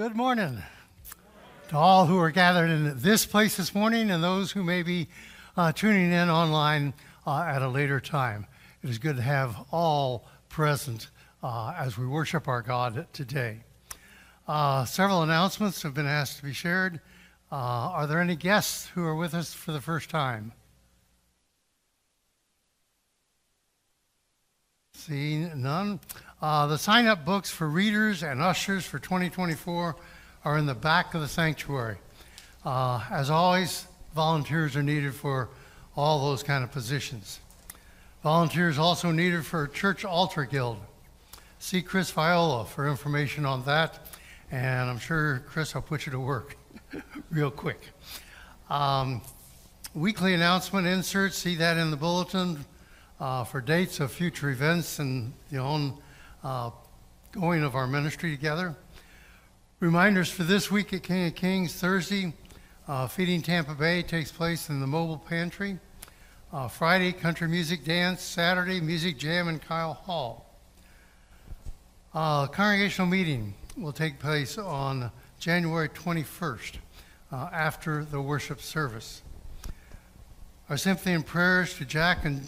Good morning to all who are gathered in this place this morning and those who may be uh, tuning in online uh, at a later time. It is good to have all present uh, as we worship our God today. Uh, several announcements have been asked to be shared. Uh, are there any guests who are with us for the first time? Seeing none. Uh, the sign up books for readers and ushers for 2024 are in the back of the sanctuary. Uh, as always, volunteers are needed for all those kind of positions. Volunteers also needed for Church Altar Guild. See Chris Viola for information on that, and I'm sure, Chris, I'll put you to work real quick. Um, weekly announcement inserts, see that in the bulletin uh, for dates of future events and the own uh, going of our ministry together. Reminders for this week at King of Kings, Thursday, uh, Feeding Tampa Bay takes place in the mobile pantry. Uh, Friday, country music dance. Saturday, music jam in Kyle Hall. Uh, congregational meeting will take place on January 21st uh, after the worship service. Our sympathy and prayers to Jack and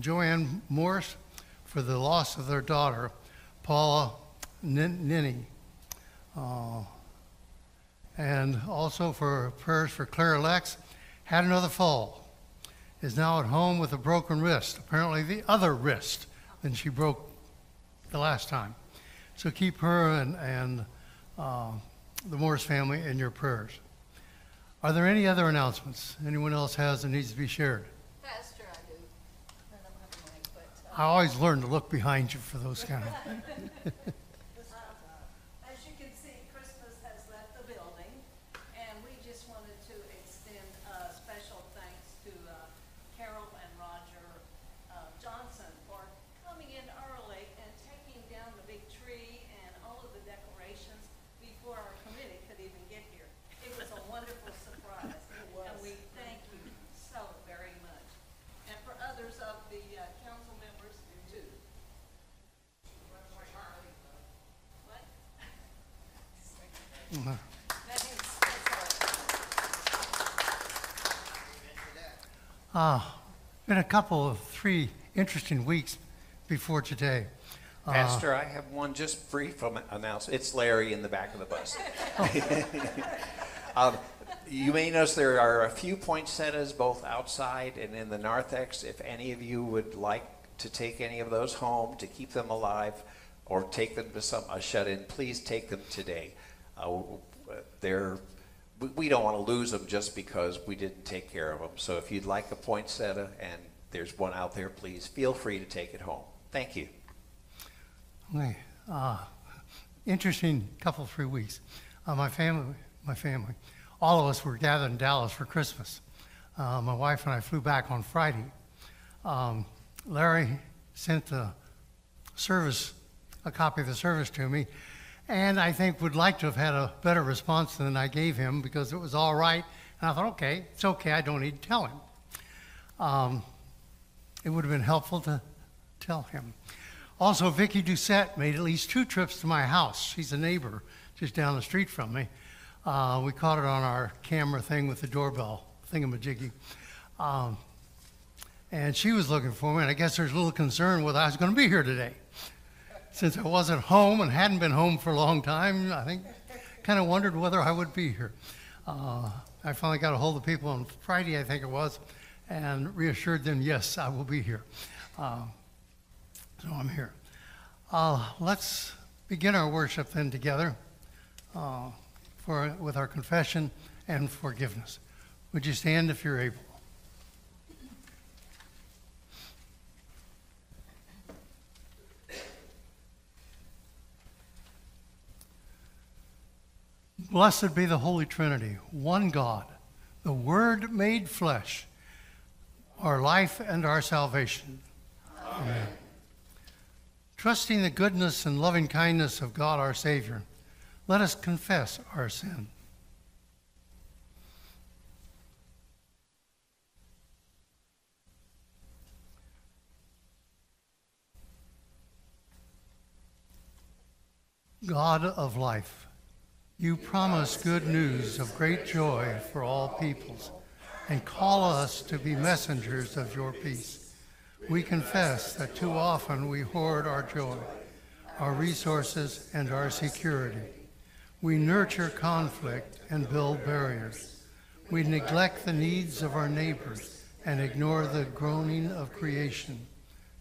Joanne Morris for the loss of their daughter, Paula Nin- Ninny. Uh, and also for prayers for Claire Lex, had another fall, is now at home with a broken wrist, apparently the other wrist than she broke the last time. So keep her and, and uh, the Morris family in your prayers. Are there any other announcements anyone else has that needs to be shared? Pastor, I do. I don't have a mic, but, uh, I always learn to look behind you for those kind of. As you can see, Christmas has left the building, and we just wanted to extend a special thanks to uh, Carol and Roger uh, Johnson for coming in early and taking down the big tree and all of the decorations before our committee could even get here. That's Been a couple of three interesting weeks before today. Pastor, I have one just brief announcement. It's Larry in the back of the bus. um, you may notice there are a few poinsettias both outside and in the narthex. If any of you would like to take any of those home to keep them alive or take them to some a shut-in, please take them today. Uh, they're we- we don't want to lose them just because we didn't take care of them. So if you'd like a poinsettia and there's one out there, please feel free to take it home. Thank you. Okay, uh, interesting couple, three weeks. Uh, my family, my family, all of us were gathered in Dallas for Christmas. Uh, my wife and I flew back on Friday. Um, Larry sent the service, a copy of the service to me, and I think would like to have had a better response than I gave him because it was all right. And I thought, okay, it's okay, I don't need to tell him. Um, it would have been helpful to tell him. Also, Vicki Doucette made at least two trips to my house. She's a neighbor just down the street from me. Uh, we caught it on our camera thing with the doorbell thingamajiggy. Um, and she was looking for me, and I guess there's a little concern whether I was going to be here today. Since I wasn't home and hadn't been home for a long time, I think kind of wondered whether I would be here. Uh, I finally got a hold of people on Friday, I think it was, and reassured them, yes, I will be here. Uh, so I'm here. Uh, let's begin our worship then together uh, for, with our confession and forgiveness. Would you stand if you're able? Blessed be the Holy Trinity, one God, the Word made flesh, our life and our salvation. Amen. Trusting the goodness and loving kindness of God our Savior, let us confess our sin. God of life, you promise good news of great joy for all peoples and call us to be messengers of your peace. We confess that too often we hoard our joy, our resources, and our security. We nurture conflict and build barriers. We neglect the needs of our neighbors and ignore the groaning of creation.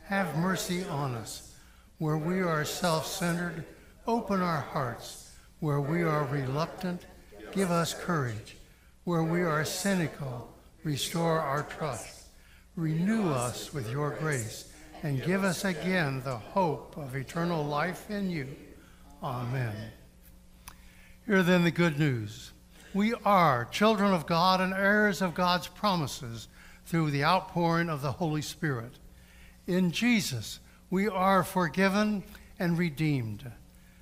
Have mercy on us. Where we are self centered, open our hearts. Where we are reluctant, give us courage. Where we are cynical, restore our trust. Renew us with your grace and give us again the hope of eternal life in you. Amen. Hear then the good news. We are children of God and heirs of God's promises through the outpouring of the Holy Spirit. In Jesus, we are forgiven and redeemed.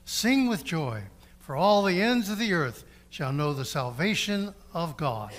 Sing with joy, for all the ends of the earth shall know the salvation of God.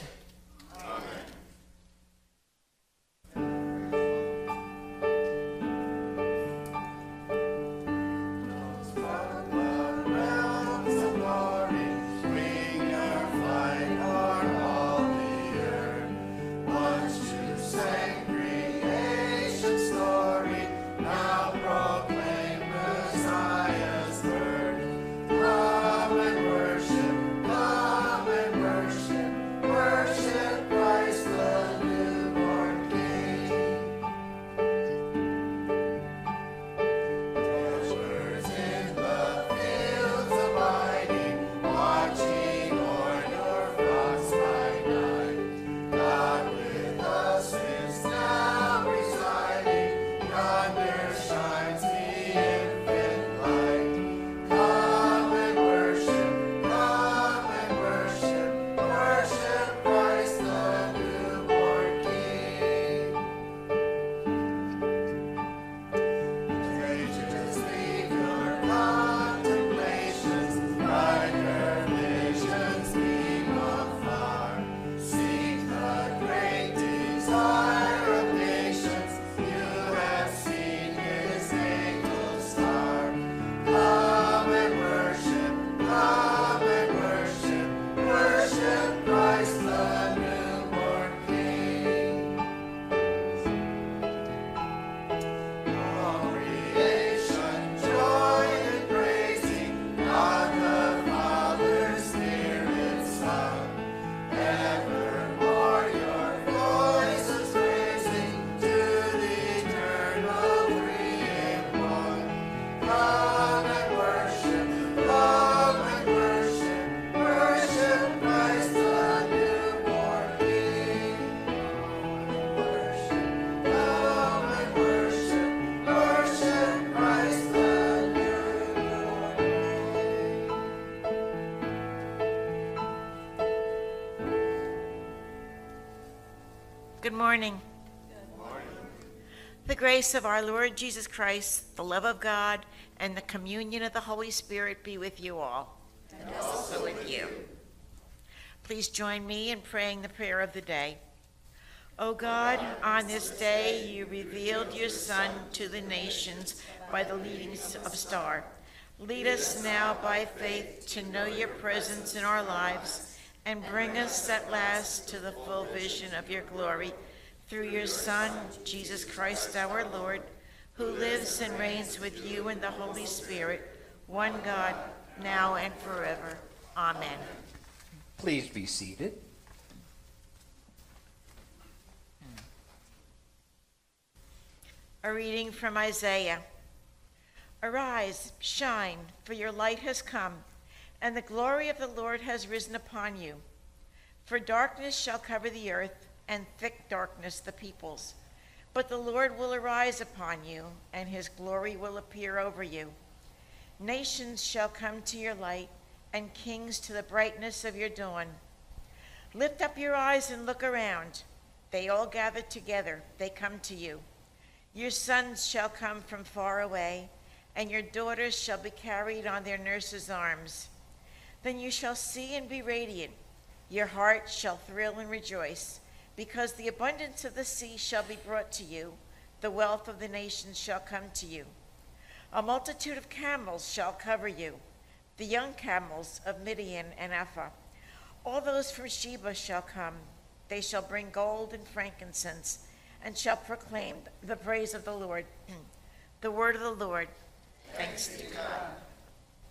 Good morning. The grace of our Lord Jesus Christ, the love of God, and the communion of the Holy Spirit be with you all. And also with you. Please join me in praying the prayer of the day. O God, on this day you revealed your Son to the nations by the leading of star. Lead us now by faith to know your presence in our lives and bring us at last to the full vision of your glory through your Son, Jesus Christ our Lord, who lives and reigns with you in the Holy Spirit, one God, now and forever. Amen. Please be seated. A reading from Isaiah. Arise, shine, for your light has come, and the glory of the Lord has risen upon you. For darkness shall cover the earth, and thick darkness the peoples. But the Lord will arise upon you, and his glory will appear over you. Nations shall come to your light, and kings to the brightness of your dawn. Lift up your eyes and look around. They all gather together, they come to you. Your sons shall come from far away, and your daughters shall be carried on their nurses' arms. Then you shall see and be radiant. Your heart shall thrill and rejoice, because the abundance of the sea shall be brought to you, the wealth of the nations shall come to you. A multitude of camels shall cover you, the young camels of Midian and Ephah. All those from Sheba shall come. They shall bring gold and frankincense and shall proclaim the praise of the Lord. the word of the Lord. Thanks be to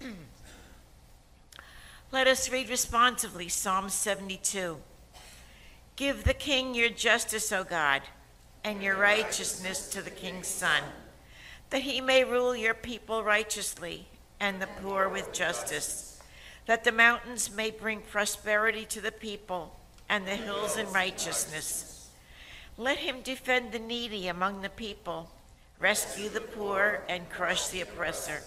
God. Let us read responsively Psalm 72. Give the king your justice, O God, and your righteousness to the king's son, that he may rule your people righteously and the poor with justice, that the mountains may bring prosperity to the people and the hills in righteousness. Let him defend the needy among the people, rescue the poor, and crush the oppressor.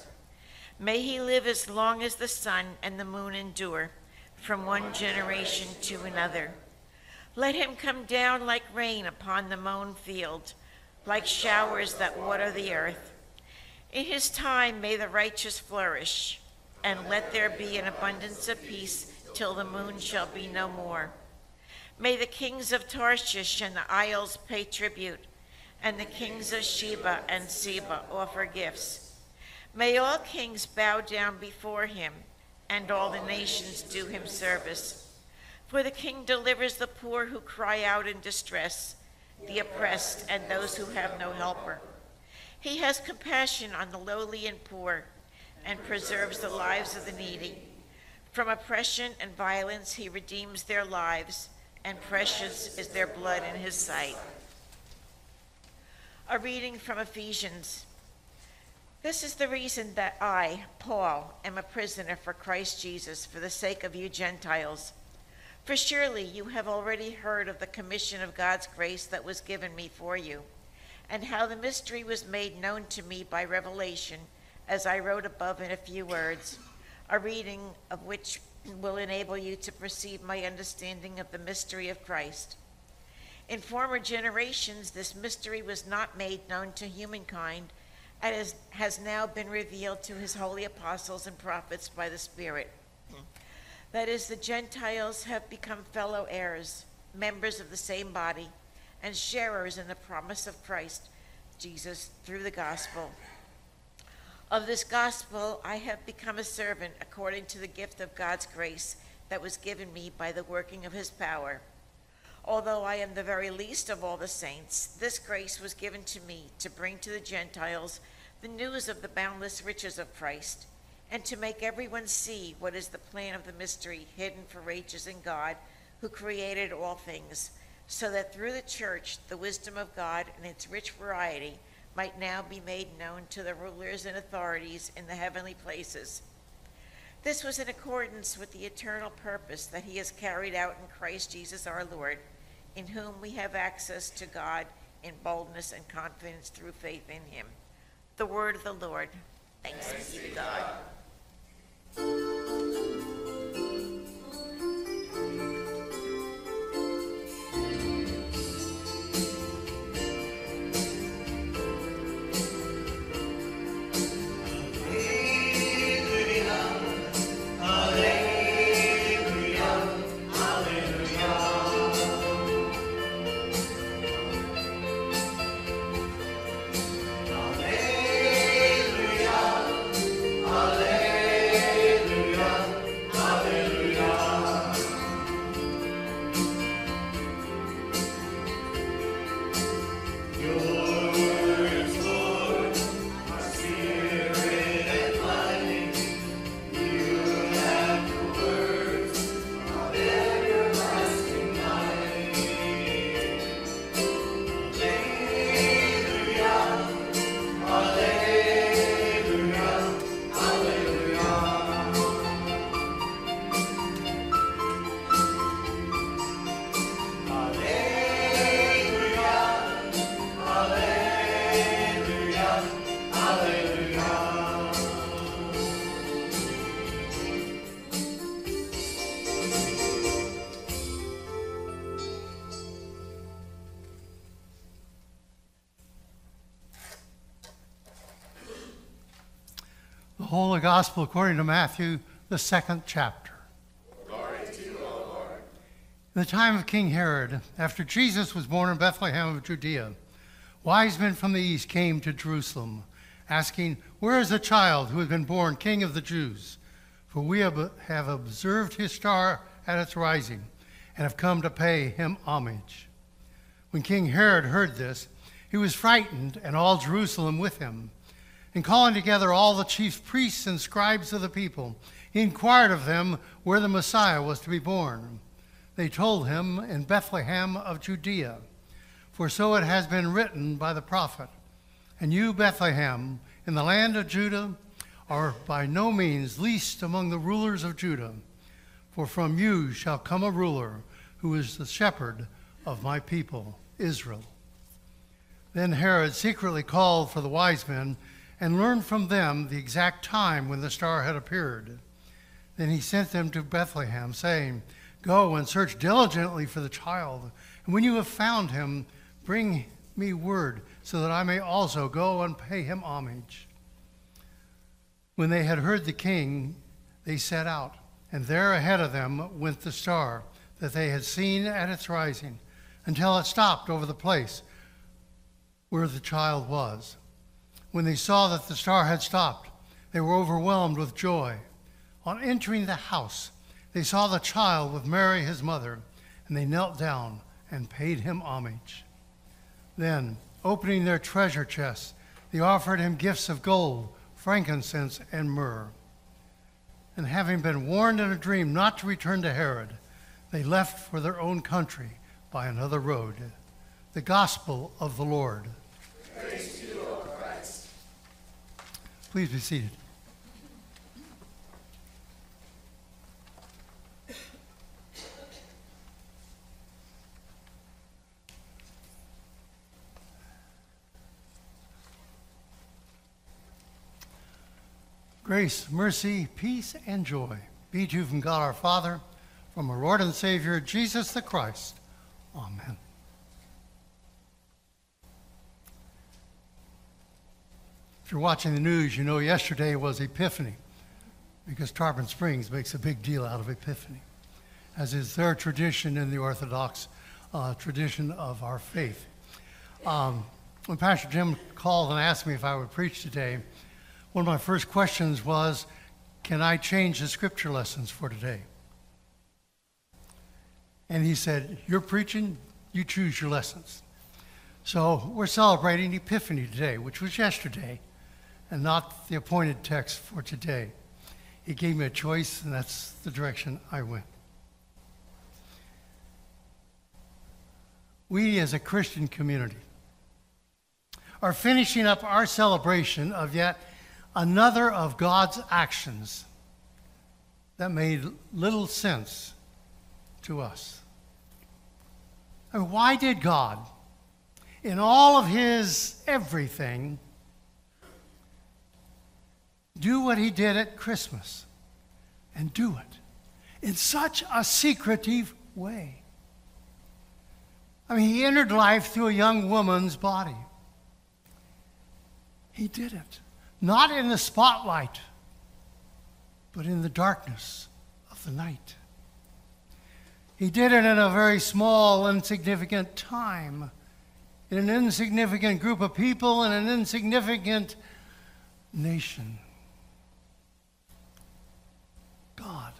May he live as long as the sun and the moon endure, from one generation to another. Let him come down like rain upon the mown field, like showers that water the earth. In his time may the righteous flourish, and let there be an abundance of peace till the moon shall be no more. May the kings of Tarshish and the isles pay tribute, and the kings of Sheba and Seba offer gifts. May all kings bow down before him, and all the nations do him service. For the king delivers the poor who cry out in distress, the oppressed, and those who have no helper. He has compassion on the lowly and poor, and preserves the lives of the needy. From oppression and violence he redeems their lives, and precious is their blood in his sight. A reading from Ephesians. This is the reason that I, Paul, am a prisoner for Christ Jesus for the sake of you Gentiles. For surely you have already heard of the commission of God's grace that was given me for you, and how the mystery was made known to me by revelation, as I wrote above in a few words, a reading of which will enable you to perceive my understanding of the mystery of Christ. In former generations, this mystery was not made known to humankind, as has now been revealed to his holy apostles and prophets by the Spirit. That is, the Gentiles have become fellow heirs, members of the same body, and sharers in the promise of Christ Jesus through the gospel. Of this gospel I have become a servant according to the gift of God's grace that was given me by the working of his power. Although I am the very least of all the saints, this grace was given to me to bring to the Gentiles the news of the boundless riches of Christ, and to make everyone see what is the plan of the mystery hidden for ages in God, who created all things, so that through the church the wisdom of God in its rich variety might now be made known to the rulers and authorities in the heavenly places. This was in accordance with the eternal purpose that he has carried out in Christ Jesus our Lord, in whom we have access to God in boldness and confidence through faith in him. The word of the Lord. Thanks, be to God. Holy Gospel according to Matthew, the second chapter. In the time of King Herod, after Jesus was born in Bethlehem of Judea, wise men from the east came to Jerusalem, asking, Where is the child who has been born king of the Jews? For we have observed his star at its rising and have come to pay him homage. When King Herod heard this, he was frightened, and all Jerusalem with him. And calling together all the chief priests and scribes of the people, he inquired of them where the Messiah was to be born. They told him, In Bethlehem of Judea, for so it has been written by the prophet. And you, Bethlehem, in the land of Judah, are by no means least among the rulers of Judah, for from you shall come a ruler who is the shepherd of my people, Israel. Then Herod secretly called for the wise men and learned from them the exact time when the star had appeared. Then he sent them to Bethlehem, saying, Go and search diligently for the child, and when you have found him, bring me word, so that I may also go and pay him homage. When they had heard the king, they set out, and there ahead of them went the star that they had seen at its rising, until it stopped over the place where the child was. When they saw that the star had stopped, they were overwhelmed with joy. On entering the house, they saw the child with Mary, his mother, and they knelt down and paid him homage. Then, opening their treasure chests, they offered him gifts of gold, frankincense, and myrrh. And having been warned in a dream not to return to Herod, they left for their own country by another road. The gospel of the Lord. Please be seated. Grace, mercy, peace, and joy be to you from God our Father, from our Lord and Savior, Jesus the Christ. Amen. You're watching the news, you know yesterday was Epiphany because Tarpon Springs makes a big deal out of Epiphany, as is their tradition in the Orthodox uh, tradition of our faith. Um, when Pastor Jim called and asked me if I would preach today, one of my first questions was, Can I change the scripture lessons for today? And he said, You're preaching, you choose your lessons. So we're celebrating Epiphany today, which was yesterday, and not the appointed text for today. He gave me a choice, and that's the direction I went. We, as a Christian community, are finishing up our celebration of yet another of God's actions that made little sense to us. Why did God, in all of his everything, do what he did at Christmas and do it in such a secretive way? I mean, he entered life through a young woman's body. He did it not in the spotlight, but in the darkness of the night. He did it in a very small, insignificant time, in an insignificant group of people, in an insignificant nation. God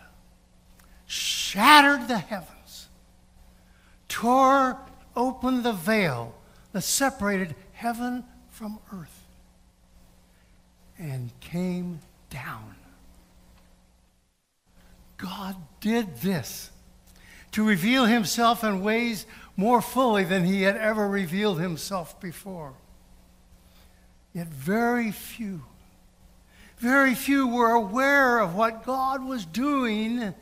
shattered the heavens, tore open the veil that separated heaven from earth and came down. God did this to reveal himself in ways more fully than he had ever revealed himself before. Yet very few, very few were aware of what God was doing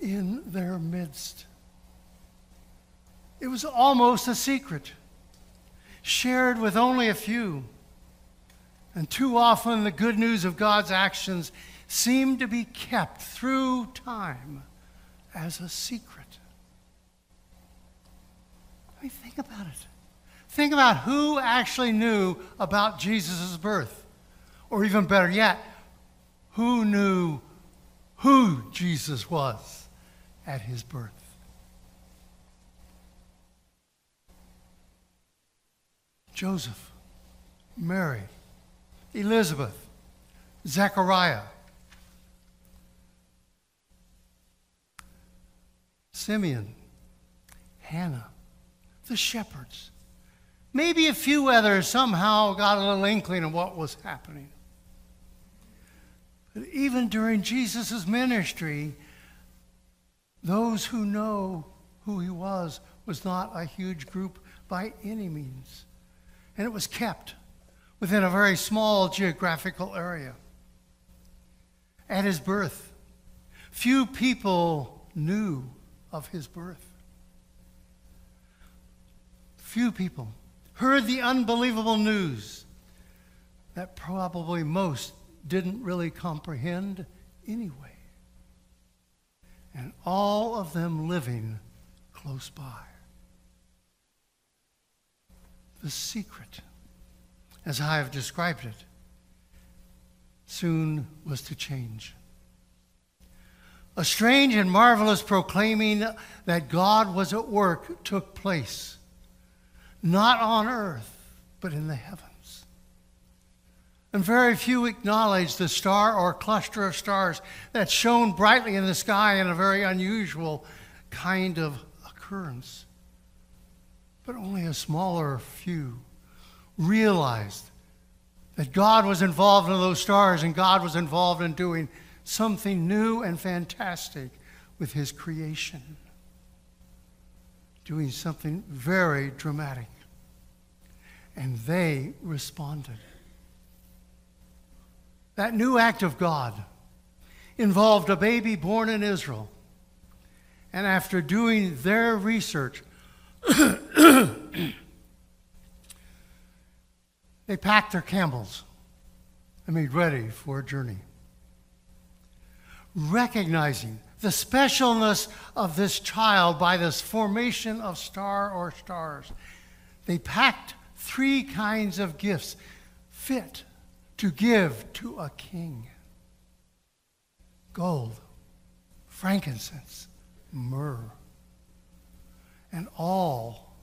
in their midst. It was almost a secret, shared with only a few. And too often, the good news of God's actions seemed to be kept through time as a secret. I mean, think about it. Think about who actually knew about Jesus' birth. Or even better yet, who knew who Jesus was at his birth. Joseph, Mary, Elizabeth, Zechariah, Simeon, Hannah, the shepherds. Maybe a few others somehow got a little inkling of what was happening. Even during Jesus' ministry, those who know who he was was not a huge group by any means. And it was kept within a very small geographical area. At his birth, few people knew of his birth. Few people heard the unbelievable news that probably most didn't really comprehend anyway. And all of them living close by. The secret, as I have described it, soon was to change. A strange and marvelous proclaiming that God was at work took place, not on earth, but in the heavens. And very few acknowledged the star or cluster of stars that shone brightly in the sky in a very unusual kind of occurrence. But only a smaller few realized that God was involved in those stars and God was involved in doing something new and fantastic with his creation, doing something very dramatic. And they responded. That new act of God involved a baby born in Israel. And after doing their research, they packed their camels and made ready for a journey recognizing the specialness of this child by this formation of star or stars. They packed three kinds of gifts fit to give to a king gold, frankincense, myrrh, and all.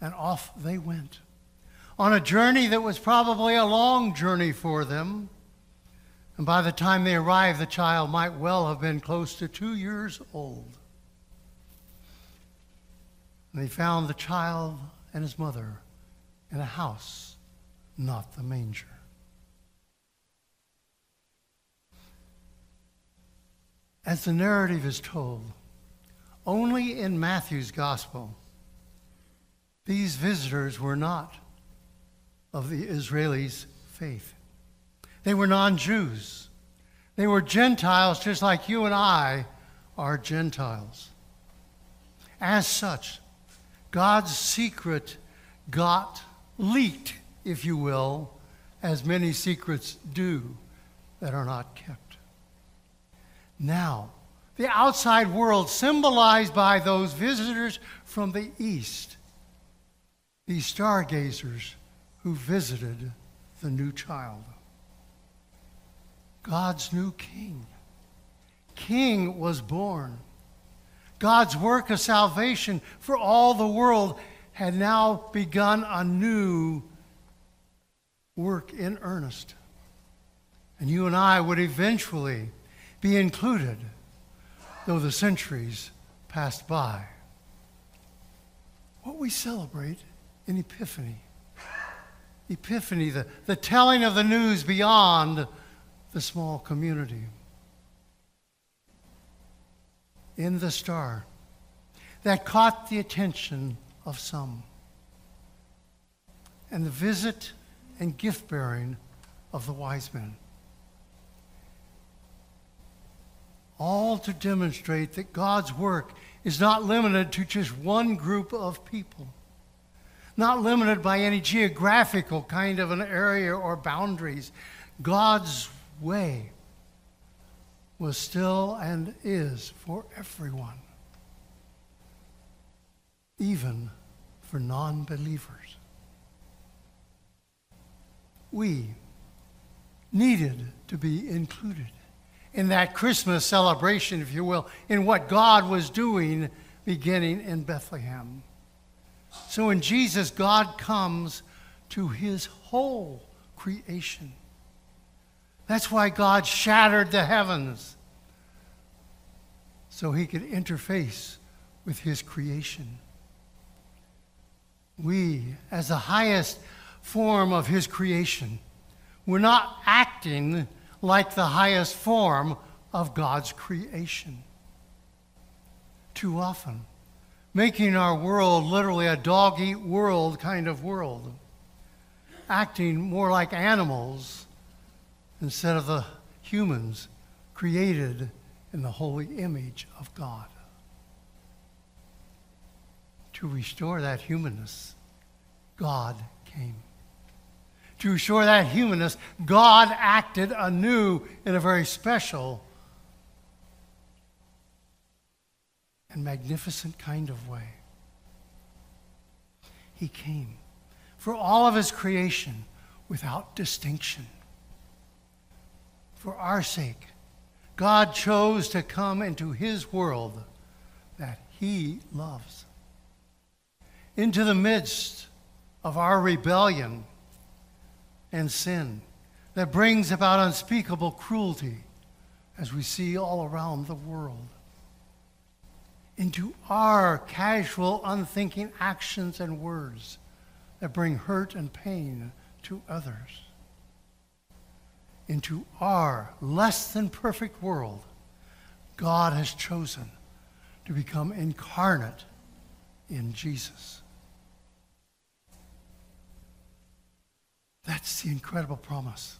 And off they went on a journey that was probably a long journey for them and by the time they arrived, the child might well have been close to two years old. And they found the child and his mother in a house, not the manger. As the narrative is told, only in Matthew's gospel, these visitors were not of the Israelis' faith. They were non Jews. They were Gentiles just like you and I are Gentiles. As such, God's secret got leaked, if you will, as many secrets do that are not kept. Now, the outside world, symbolized by those visitors from the east, these stargazers who visited the new child. God's new king. King was born. God's work of salvation for all the world had now begun a new work in earnest. And you and I would eventually be included, though the centuries passed by. What we celebrate in Epiphany. Epiphany, the, the telling of the news beyond the small community. In the star that caught the attention of some, and the visit and gift bearing of the wise men. All to demonstrate that God's work is not limited to just one group of people, not limited by any geographical kind of an area or boundaries. God's way was still and is for everyone, even for non believers. We needed to be included in that Christmas celebration, if you will, in what God was doing beginning in Bethlehem. So in Jesus, God comes to his whole creation. That's why God shattered the heavens so he could interface with his creation. We, as the highest form of his creation, we're not acting like the highest form of God's creation. Too often, making our world literally a dog eat world kind of world, acting more like animals instead of the humans created in the holy image of God. To restore that humanness, God came. To restore that humanness, God acted anew in a very special and magnificent kind of way. He came for all of his creation without distinction. For our sake, God chose to come into his world that he loves. Into the midst of our rebellion and sin that brings about unspeakable cruelty as we see all around the world. Into our casual, unthinking actions and words that bring hurt and pain to others. Into our less than perfect world, God has chosen to become incarnate in Jesus. That's the incredible promise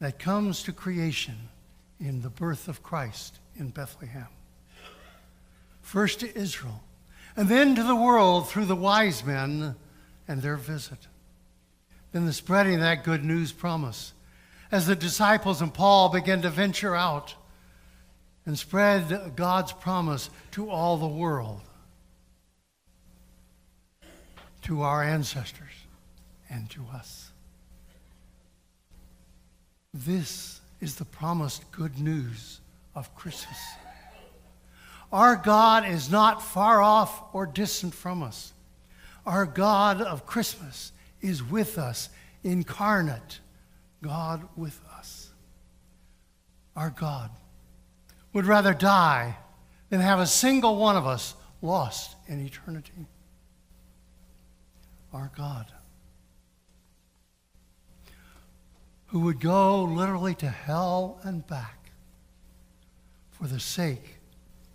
that comes to creation in the birth of Christ in Bethlehem. First to Israel, and then to the world through the wise men and their visit. Then the spreading of that good news promise as the disciples and Paul began to venture out and spread God's promise to all the world, to our ancestors and to us. This is the promised good news of Christmas. Our God is not far off or distant from us. Our God of Christmas is with us, incarnate, God with us. Our God would rather die than have a single one of us lost in eternity. Our God who would go literally to hell and back for the sake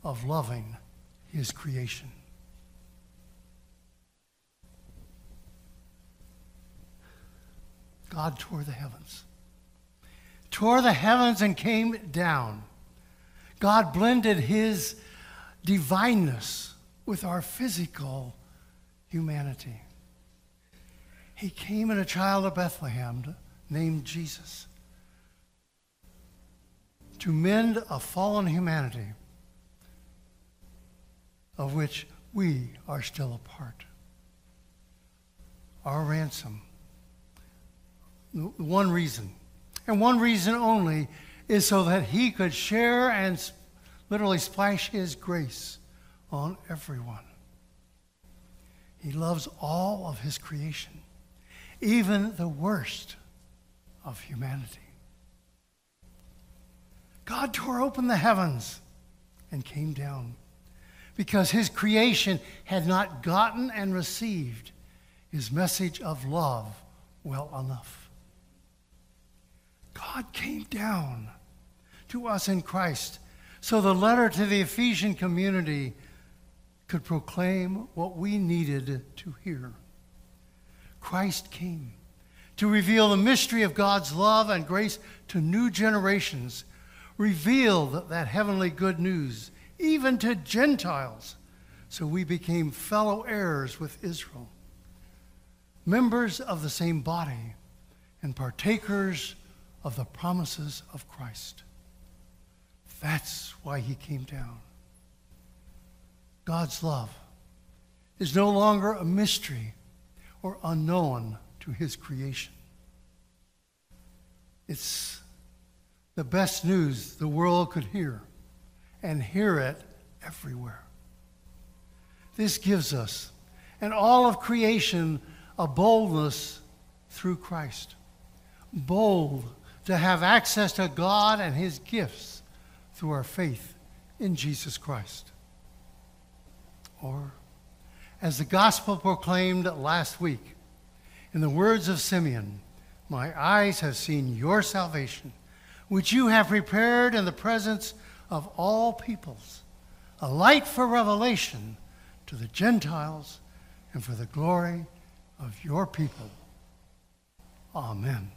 of loving his creation. God tore the heavens. Tore the heavens and came down. God blended his divineness with our physical humanity. He came in a child of Bethlehem named Jesus to mend a fallen humanity of which we are still a part. Our ransom, one reason, and one reason only, is so that he could share and literally splash his grace on everyone. He loves all of his creation, even the worst of humanity. God tore open the heavens and came down because his creation had not gotten and received his message of love well enough. God came down to us in Christ so the letter to the Ephesian community could proclaim what we needed to hear. Christ came to reveal the mystery of God's love and grace to new generations, revealed that heavenly good news even to Gentiles. So we became fellow heirs with Israel, members of the same body, and partakers of the promises of Christ. That's why he came down. God's love is no longer a mystery or unknown to his creation. It's the best news the world could hear, and hear it everywhere. This gives us and all of creation a boldness through Christ. Bold to have access to God and His gifts through our faith in Jesus Christ. Or, as the gospel proclaimed last week, in the words of Simeon, My eyes have seen your salvation, which you have prepared in the presence of all peoples, a light for revelation to the Gentiles and for the glory of your people. Amen.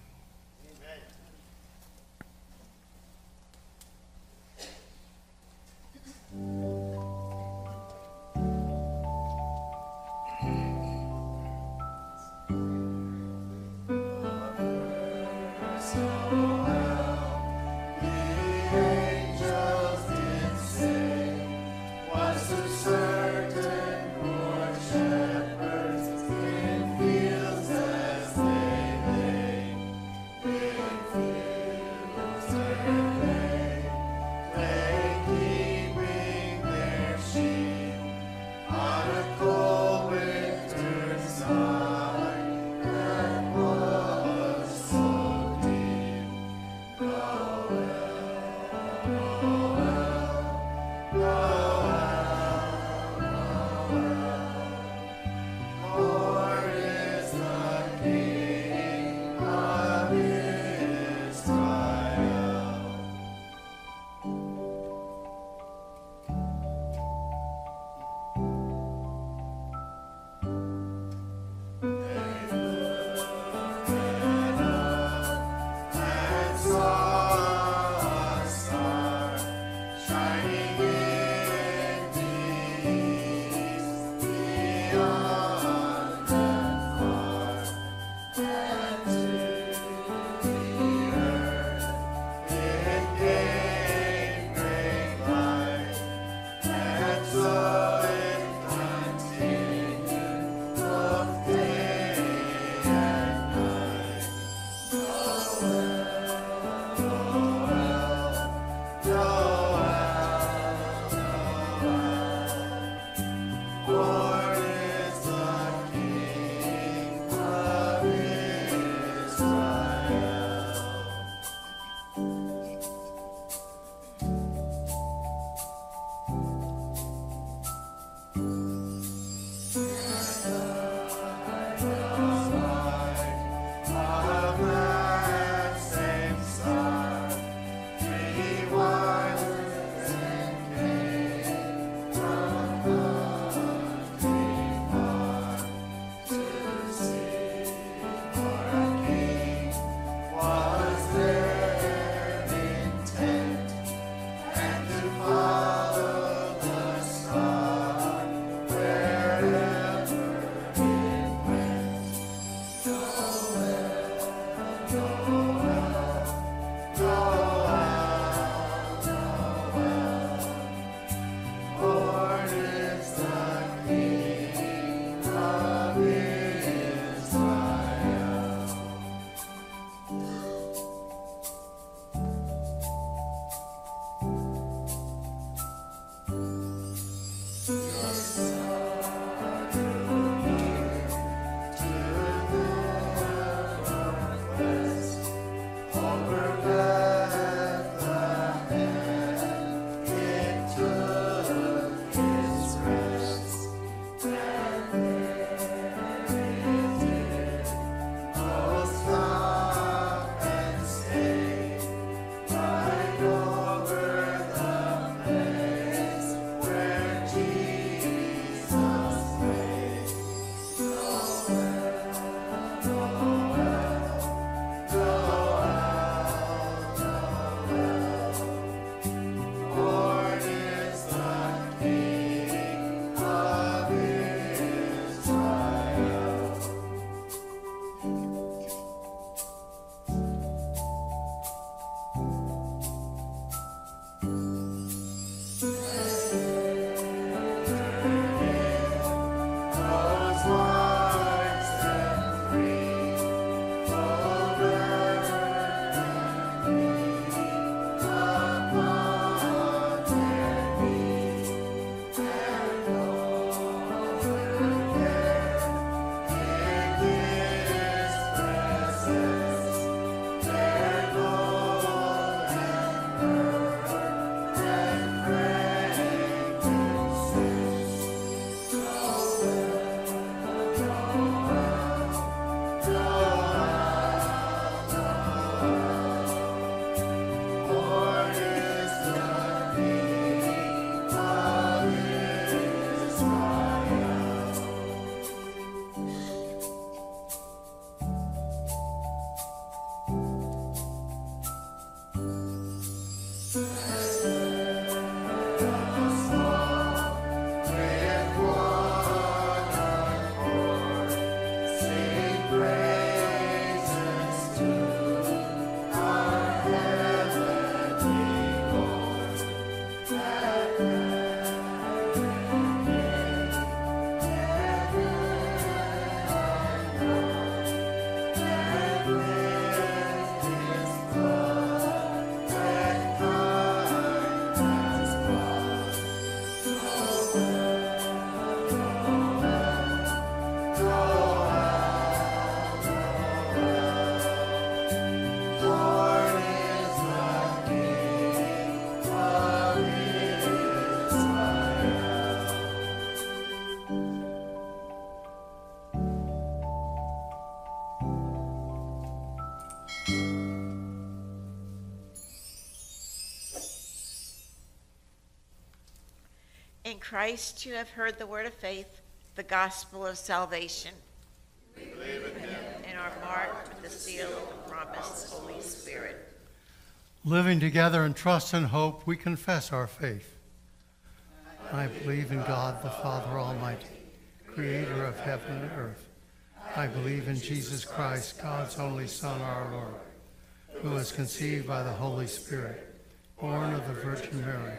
Christ, you have heard the word of faith, the gospel of salvation. We believe in him. And are marked with the seal of the promised Holy Spirit. Living together in trust and hope, we confess our faith. I believe in God, the Father Almighty, creator of heaven and earth. I believe in Jesus Christ, God's only Son, our Lord, who was conceived by the Holy Spirit, born of the Virgin Mary,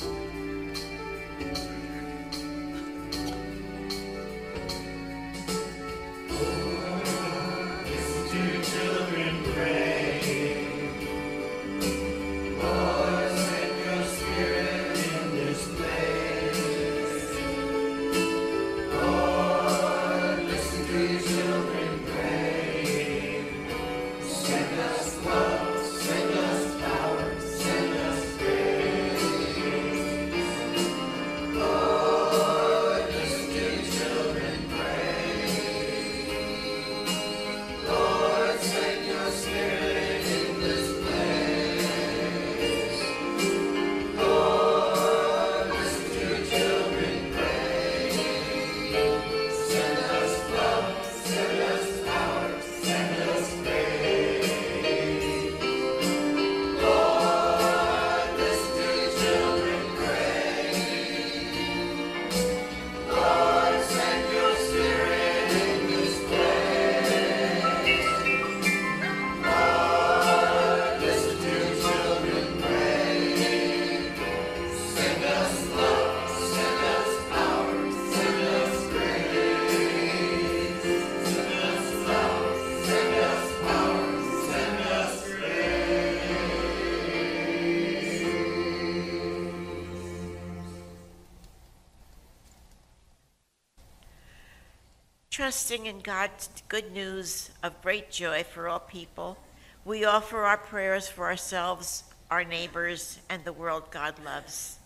Thank you. Trusting in God's good news of great joy for all people, we offer our prayers for ourselves, our neighbors, and the world God loves.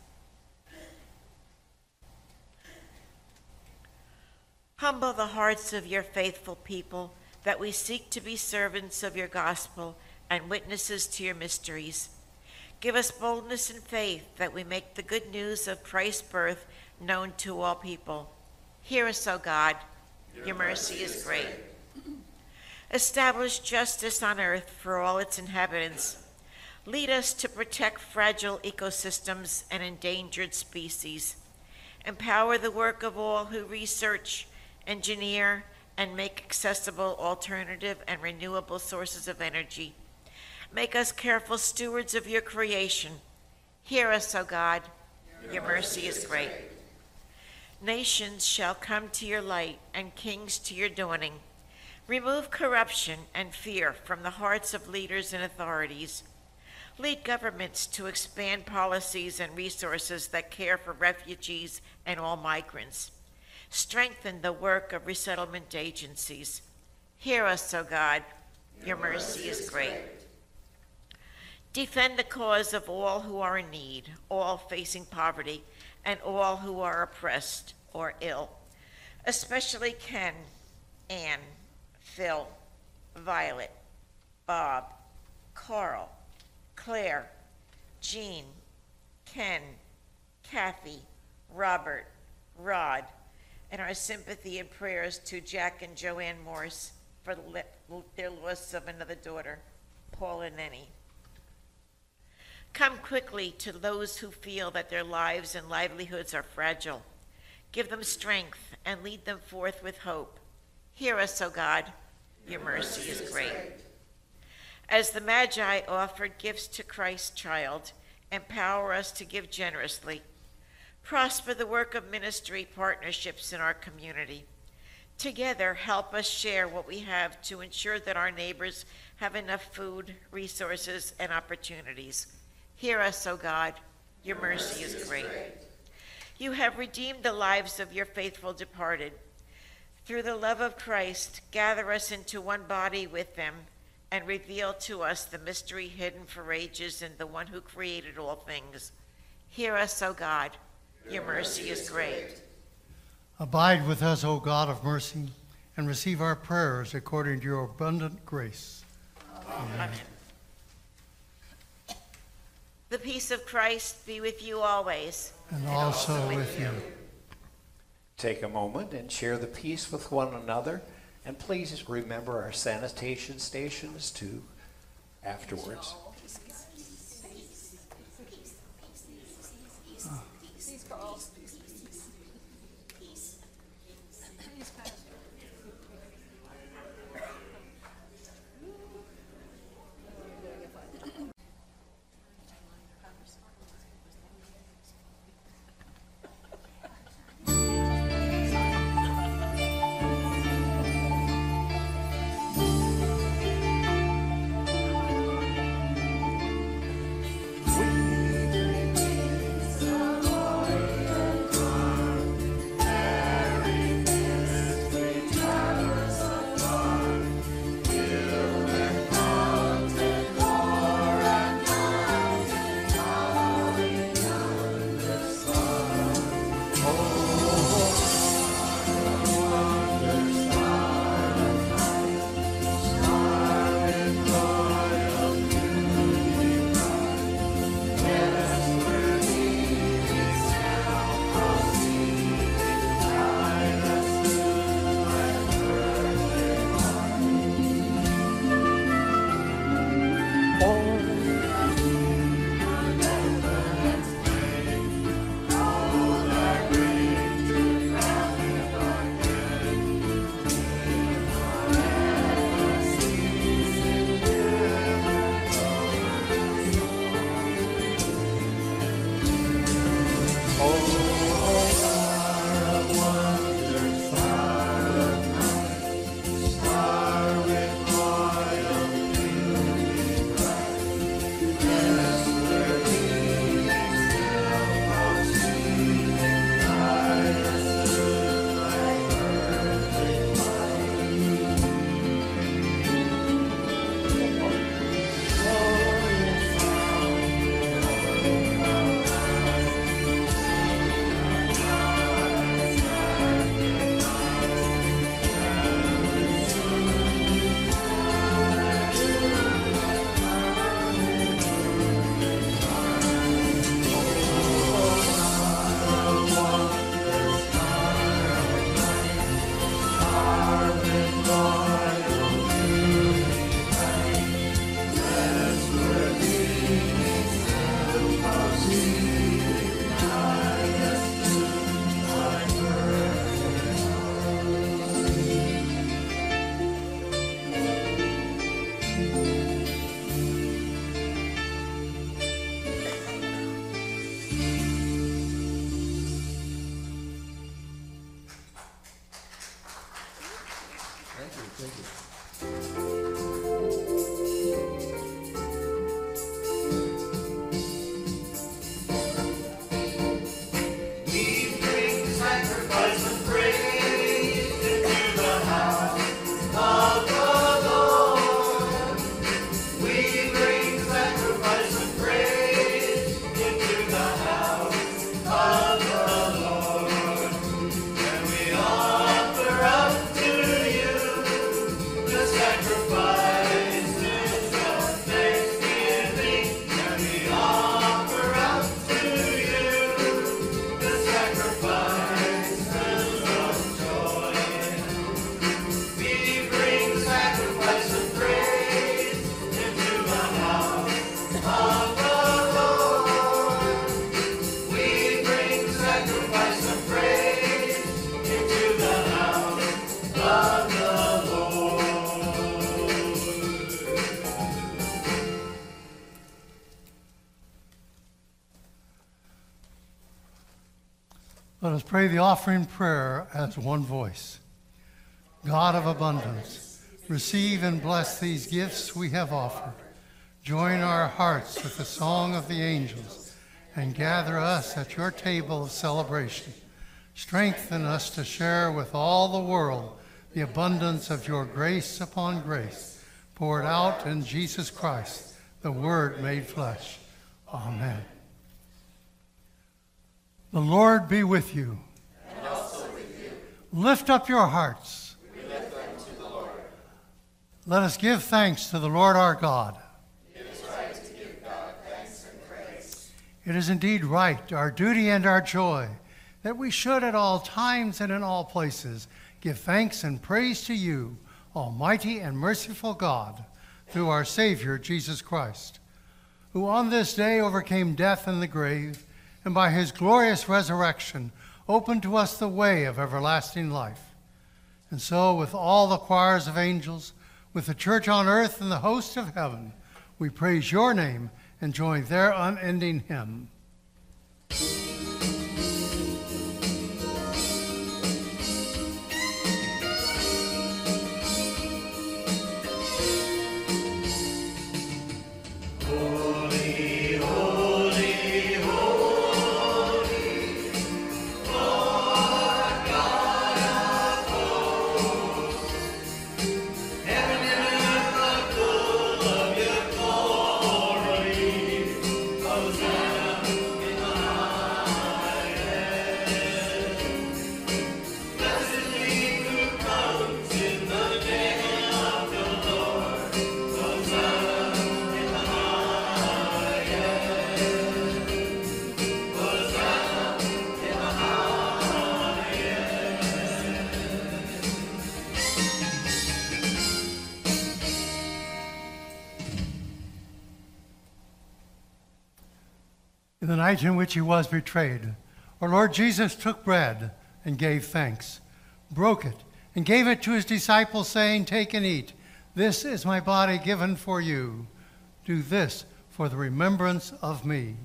Humble the hearts of your faithful people that we seek to be servants of your gospel and witnesses to your mysteries. Give us boldness and faith that we make the good news of Christ's birth known to all people. Hear us, O God. Your mercy is great. Establish justice on earth for all its inhabitants. Lead us to protect fragile ecosystems and endangered species. Empower the work of all who research, engineer, and make accessible alternative and renewable sources of energy. Make us careful stewards of your creation. Hear us, O God. Your mercy is great. Nations shall come to your light, and kings to your dawning. Remove corruption and fear from the hearts of leaders and authorities. Lead governments to expand policies and resources that care for refugees and all migrants. Strengthen the work of resettlement agencies. Hear us, O God. Your mercy is great. Defend the cause of all who are in need, all facing poverty and all who are oppressed or ill, especially Ken, Anne, Phil, Violet, Bob, Carl, Claire, Jean, Ken, Kathy, Robert, Rod, and our sympathy and prayers to Jack and Joanne Morse for the, their loss of another daughter, Paula Nenny. Come quickly to those who feel that their lives and livelihoods are fragile. Give them strength and lead them forth with hope. Hear us, O God. Your mercy is great. As the Magi offered gifts to Christ's child, empower us to give generously. Prosper the work of ministry partnerships in our community. Together, help us share what we have to ensure that our neighbors have enough food, resources, and opportunities. Hear us, O God. Your mercy is great. You have redeemed the lives of your faithful departed. Through the love of Christ, gather us into one body with them and reveal to us the mystery hidden for ages in the one who created all things. Hear us, O God. Your mercy is great. Abide with us, O God of mercy, and receive our prayers according to your abundant grace. Amen. The peace of Christ be with you always. And also with you. Take a moment and share the peace with one another. And please remember our sanitation stations too afterwards. Let us pray the offering prayer as one voice. God of abundance, receive and bless these gifts we have offered. Join our hearts with the song of the angels and gather us at your table of celebration. Strengthen us to share with all the world the abundance of your grace upon grace, poured out in Jesus Christ, the Word made flesh. Amen. The Lord be with you. And also with you. Lift up your hearts. We lift them to the Lord. Let us give thanks to the Lord our God. It is right to give God thanks and praise. It is indeed right, our duty and our joy, that we should at all times and in all places give thanks and praise to you, Almighty and merciful God, through our Savior Jesus Christ, who on this day overcame death and the grave and by his glorious resurrection opened to us the way of everlasting life. And so, with all the choirs of angels, with the church on earth and the host of heaven, we praise your name and join their unending hymn. Night in which he was betrayed, our Lord Jesus took bread and gave thanks, broke it, and gave it to his disciples, saying, Take and eat. This is my body given for you. Do this for the remembrance of me.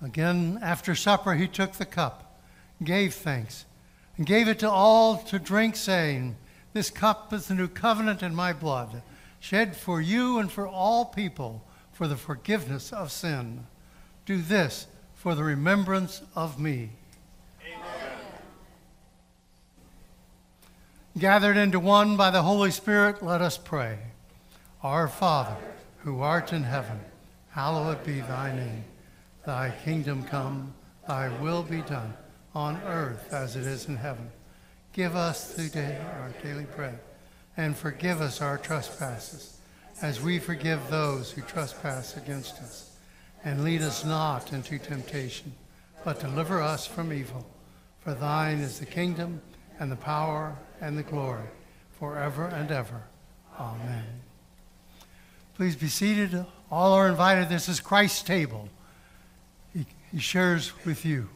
Again, after supper, he took the cup, gave thanks, and gave it to all to drink, saying, This cup is the new covenant in my blood shed for you and for all people for the forgiveness of sin. Do this for the remembrance of me. Amen. Gathered into one by the Holy Spirit, let us pray. Our Father, who art in heaven, hallowed be thy name. Thy kingdom come, thy will be done, on earth as it is in heaven. Give us today our daily bread and forgive us our trespasses, as we forgive those who trespass against us. And lead us not into temptation, but deliver us from evil. For thine is the kingdom, and the power, and the glory, forever and ever. Amen. Please be seated. All are invited. This is Christ's table. He, he shares with you.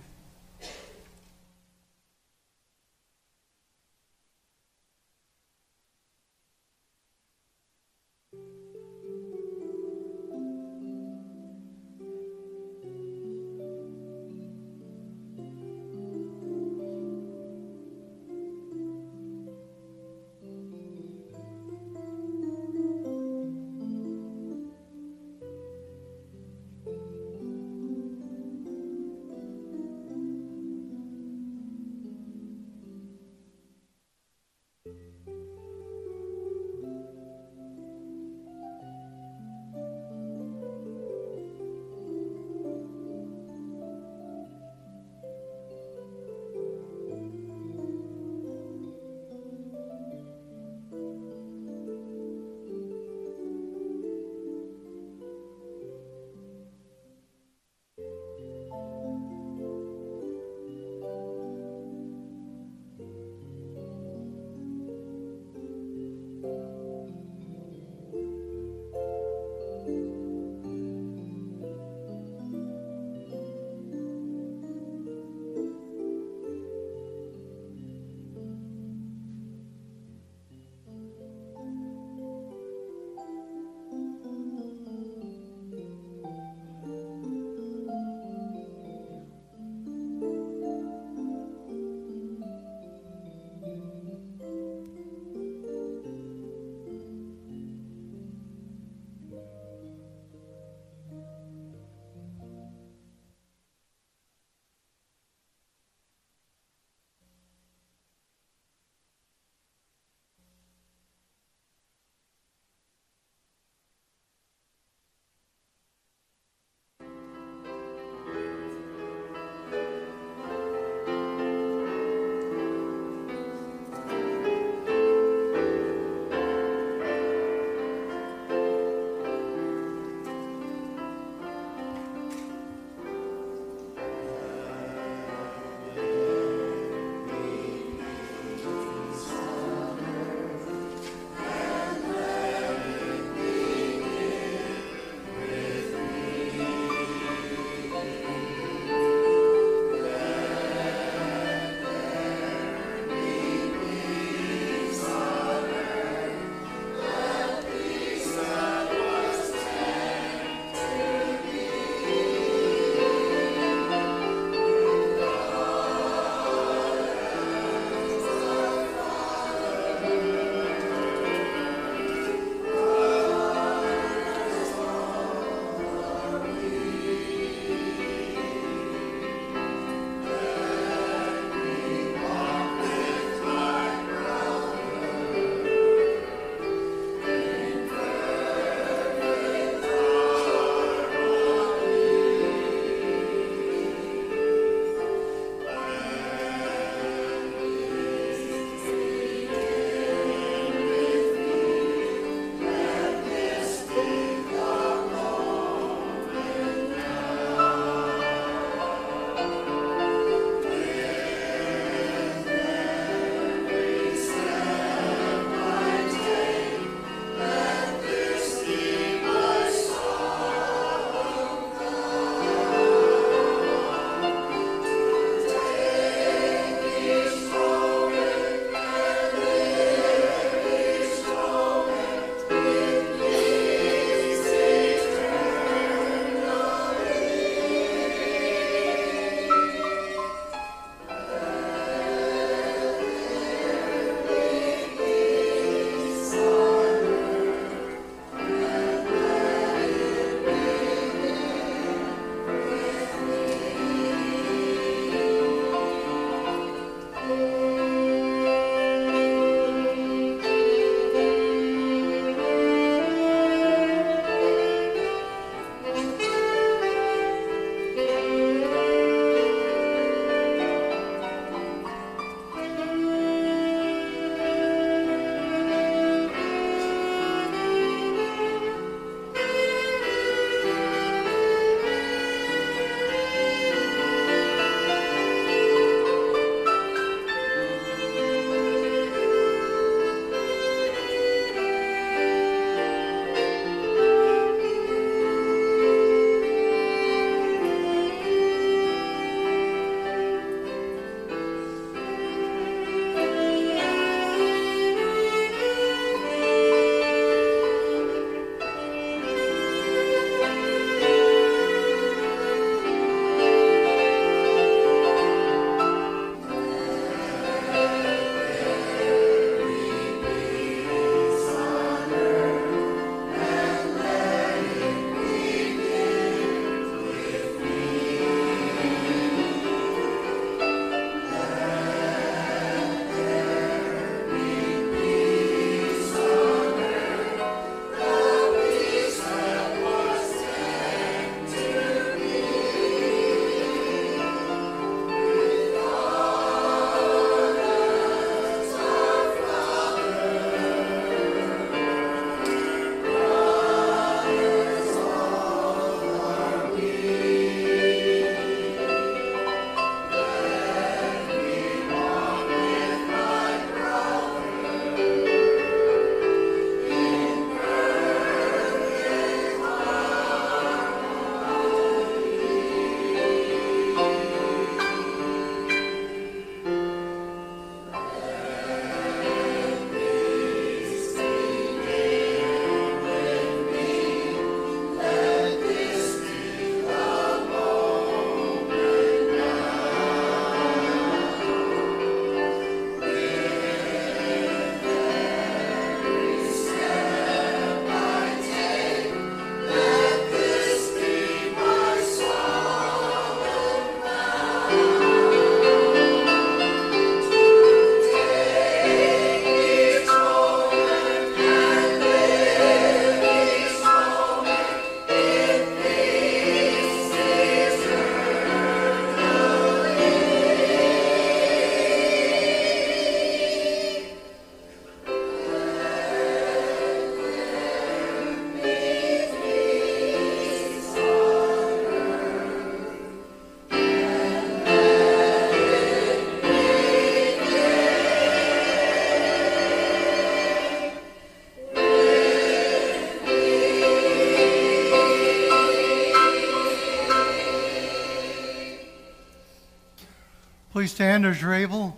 As you're able.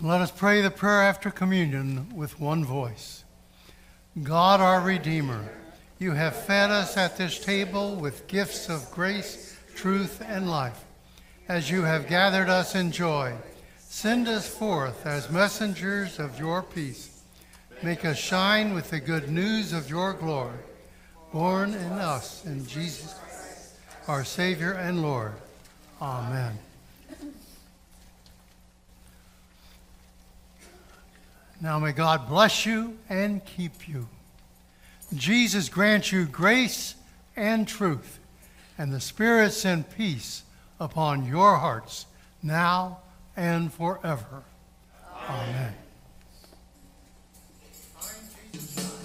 Let us pray the prayer after communion with one voice. God, our Redeemer, you have fed us at this table with gifts of grace, truth, and life. As you have gathered us in joy, send us forth as messengers of your peace. Make us shine with the good news of your glory, born in us in Jesus Christ, our Savior and Lord. Amen. Now may God bless you and keep you. Jesus grant you grace and truth, and the Spirit send peace upon your hearts now and forever. Amen. Happy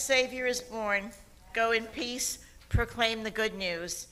Savior is born. Go in peace, proclaim the good news.